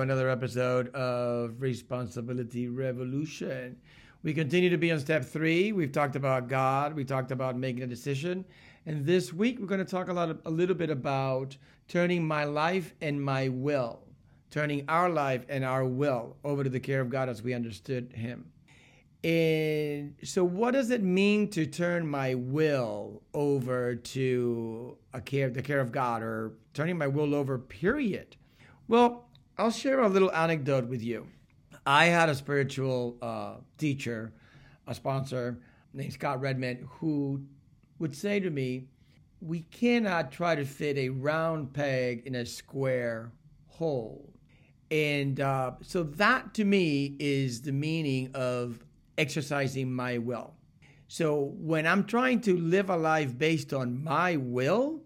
Another episode of Responsibility Revolution. We continue to be on step three. We've talked about God, we talked about making a decision. And this week, we're going to talk a, lot, a little bit about turning my life and my will, turning our life and our will over to the care of God as we understood Him. And so, what does it mean to turn my will over to a care, the care of God, or turning my will over? Period. Well, I'll share a little anecdote with you. I had a spiritual uh, teacher, a sponsor named Scott Redmond, who would say to me, "We cannot try to fit a round peg in a square hole." And uh, so that to me is the meaning of exercising my will. So when I'm trying to live a life based on my will,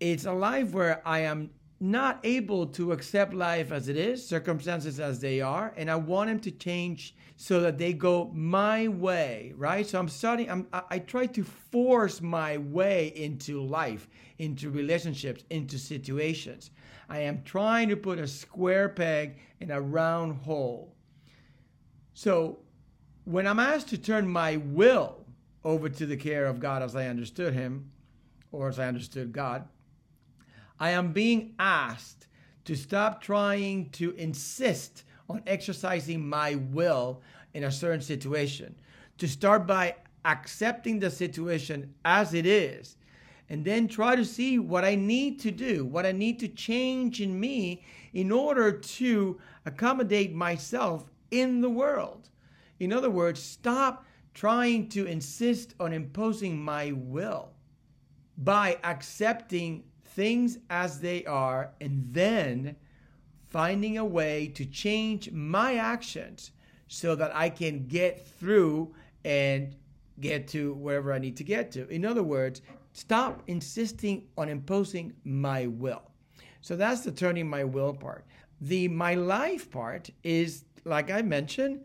it's a life where I am not able to accept life as it is, circumstances as they are, and I want them to change so that they go my way, right? So I'm starting, I'm, I try to force my way into life, into relationships, into situations. I am trying to put a square peg in a round hole. So when I'm asked to turn my will over to the care of God as I understood Him, or as I understood God, I am being asked to stop trying to insist on exercising my will in a certain situation, to start by accepting the situation as it is, and then try to see what I need to do, what I need to change in me in order to accommodate myself in the world. In other words, stop trying to insist on imposing my will by accepting things as they are and then finding a way to change my actions so that I can get through and get to wherever I need to get to. In other words, stop insisting on imposing my will. So that's the turning my will part. The my life part is, like I mentioned,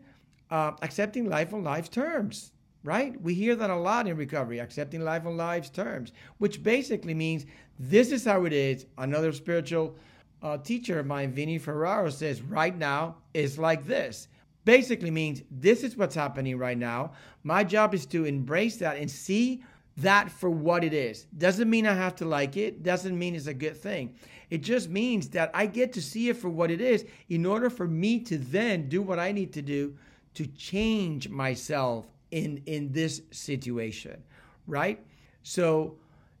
uh, accepting life on life's terms, right? We hear that a lot in recovery, accepting life on life's terms, which basically means this is how it is. Another spiritual uh, teacher of mine, Vinny Ferraro, says right now is like this. Basically means this is what's happening right now. My job is to embrace that and see that for what it is. Doesn't mean I have to like it, doesn't mean it's a good thing. It just means that I get to see it for what it is in order for me to then do what I need to do to change myself in in this situation right? So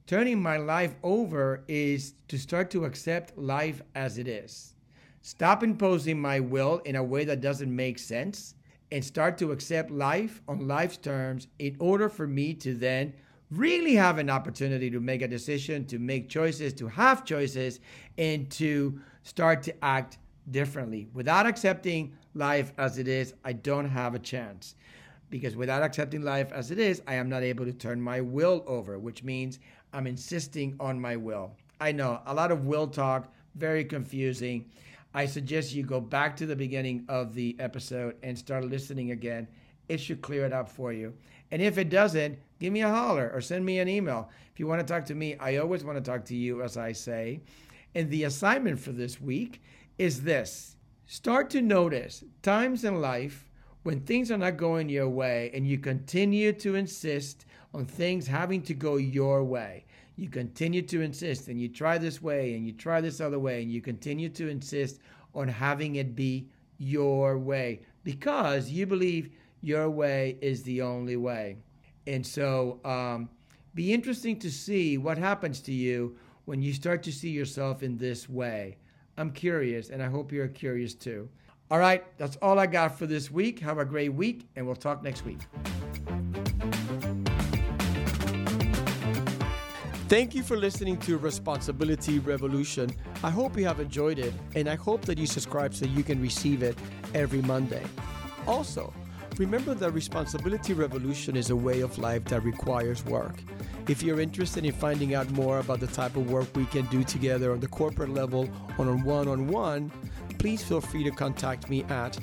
turning my life over is to start to accept life as it is. Stop imposing my will in a way that doesn't make sense and start to accept life on life's terms in order for me to then really have an opportunity to make a decision to make choices to have choices and to start to act differently. Without accepting life as it is, I don't have a chance. Because without accepting life as it is, I am not able to turn my will over, which means I'm insisting on my will. I know a lot of will talk, very confusing. I suggest you go back to the beginning of the episode and start listening again. It should clear it up for you. And if it doesn't, give me a holler or send me an email. If you want to talk to me, I always want to talk to you, as I say. And the assignment for this week is this Start to notice times in life when things are not going your way and you continue to insist on things having to go your way. You continue to insist and you try this way and you try this other way and you continue to insist on having it be your way because you believe your way is the only way. And so, um, be interesting to see what happens to you when you start to see yourself in this way. I'm curious, and I hope you're curious too. All right, that's all I got for this week. Have a great week, and we'll talk next week. Thank you for listening to Responsibility Revolution. I hope you have enjoyed it, and I hope that you subscribe so you can receive it every Monday. Also, remember that Responsibility Revolution is a way of life that requires work. If you're interested in finding out more about the type of work we can do together on the corporate level or on one on one, please feel free to contact me at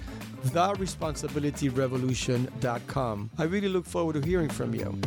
theresponsibilityrevolution.com. I really look forward to hearing from you.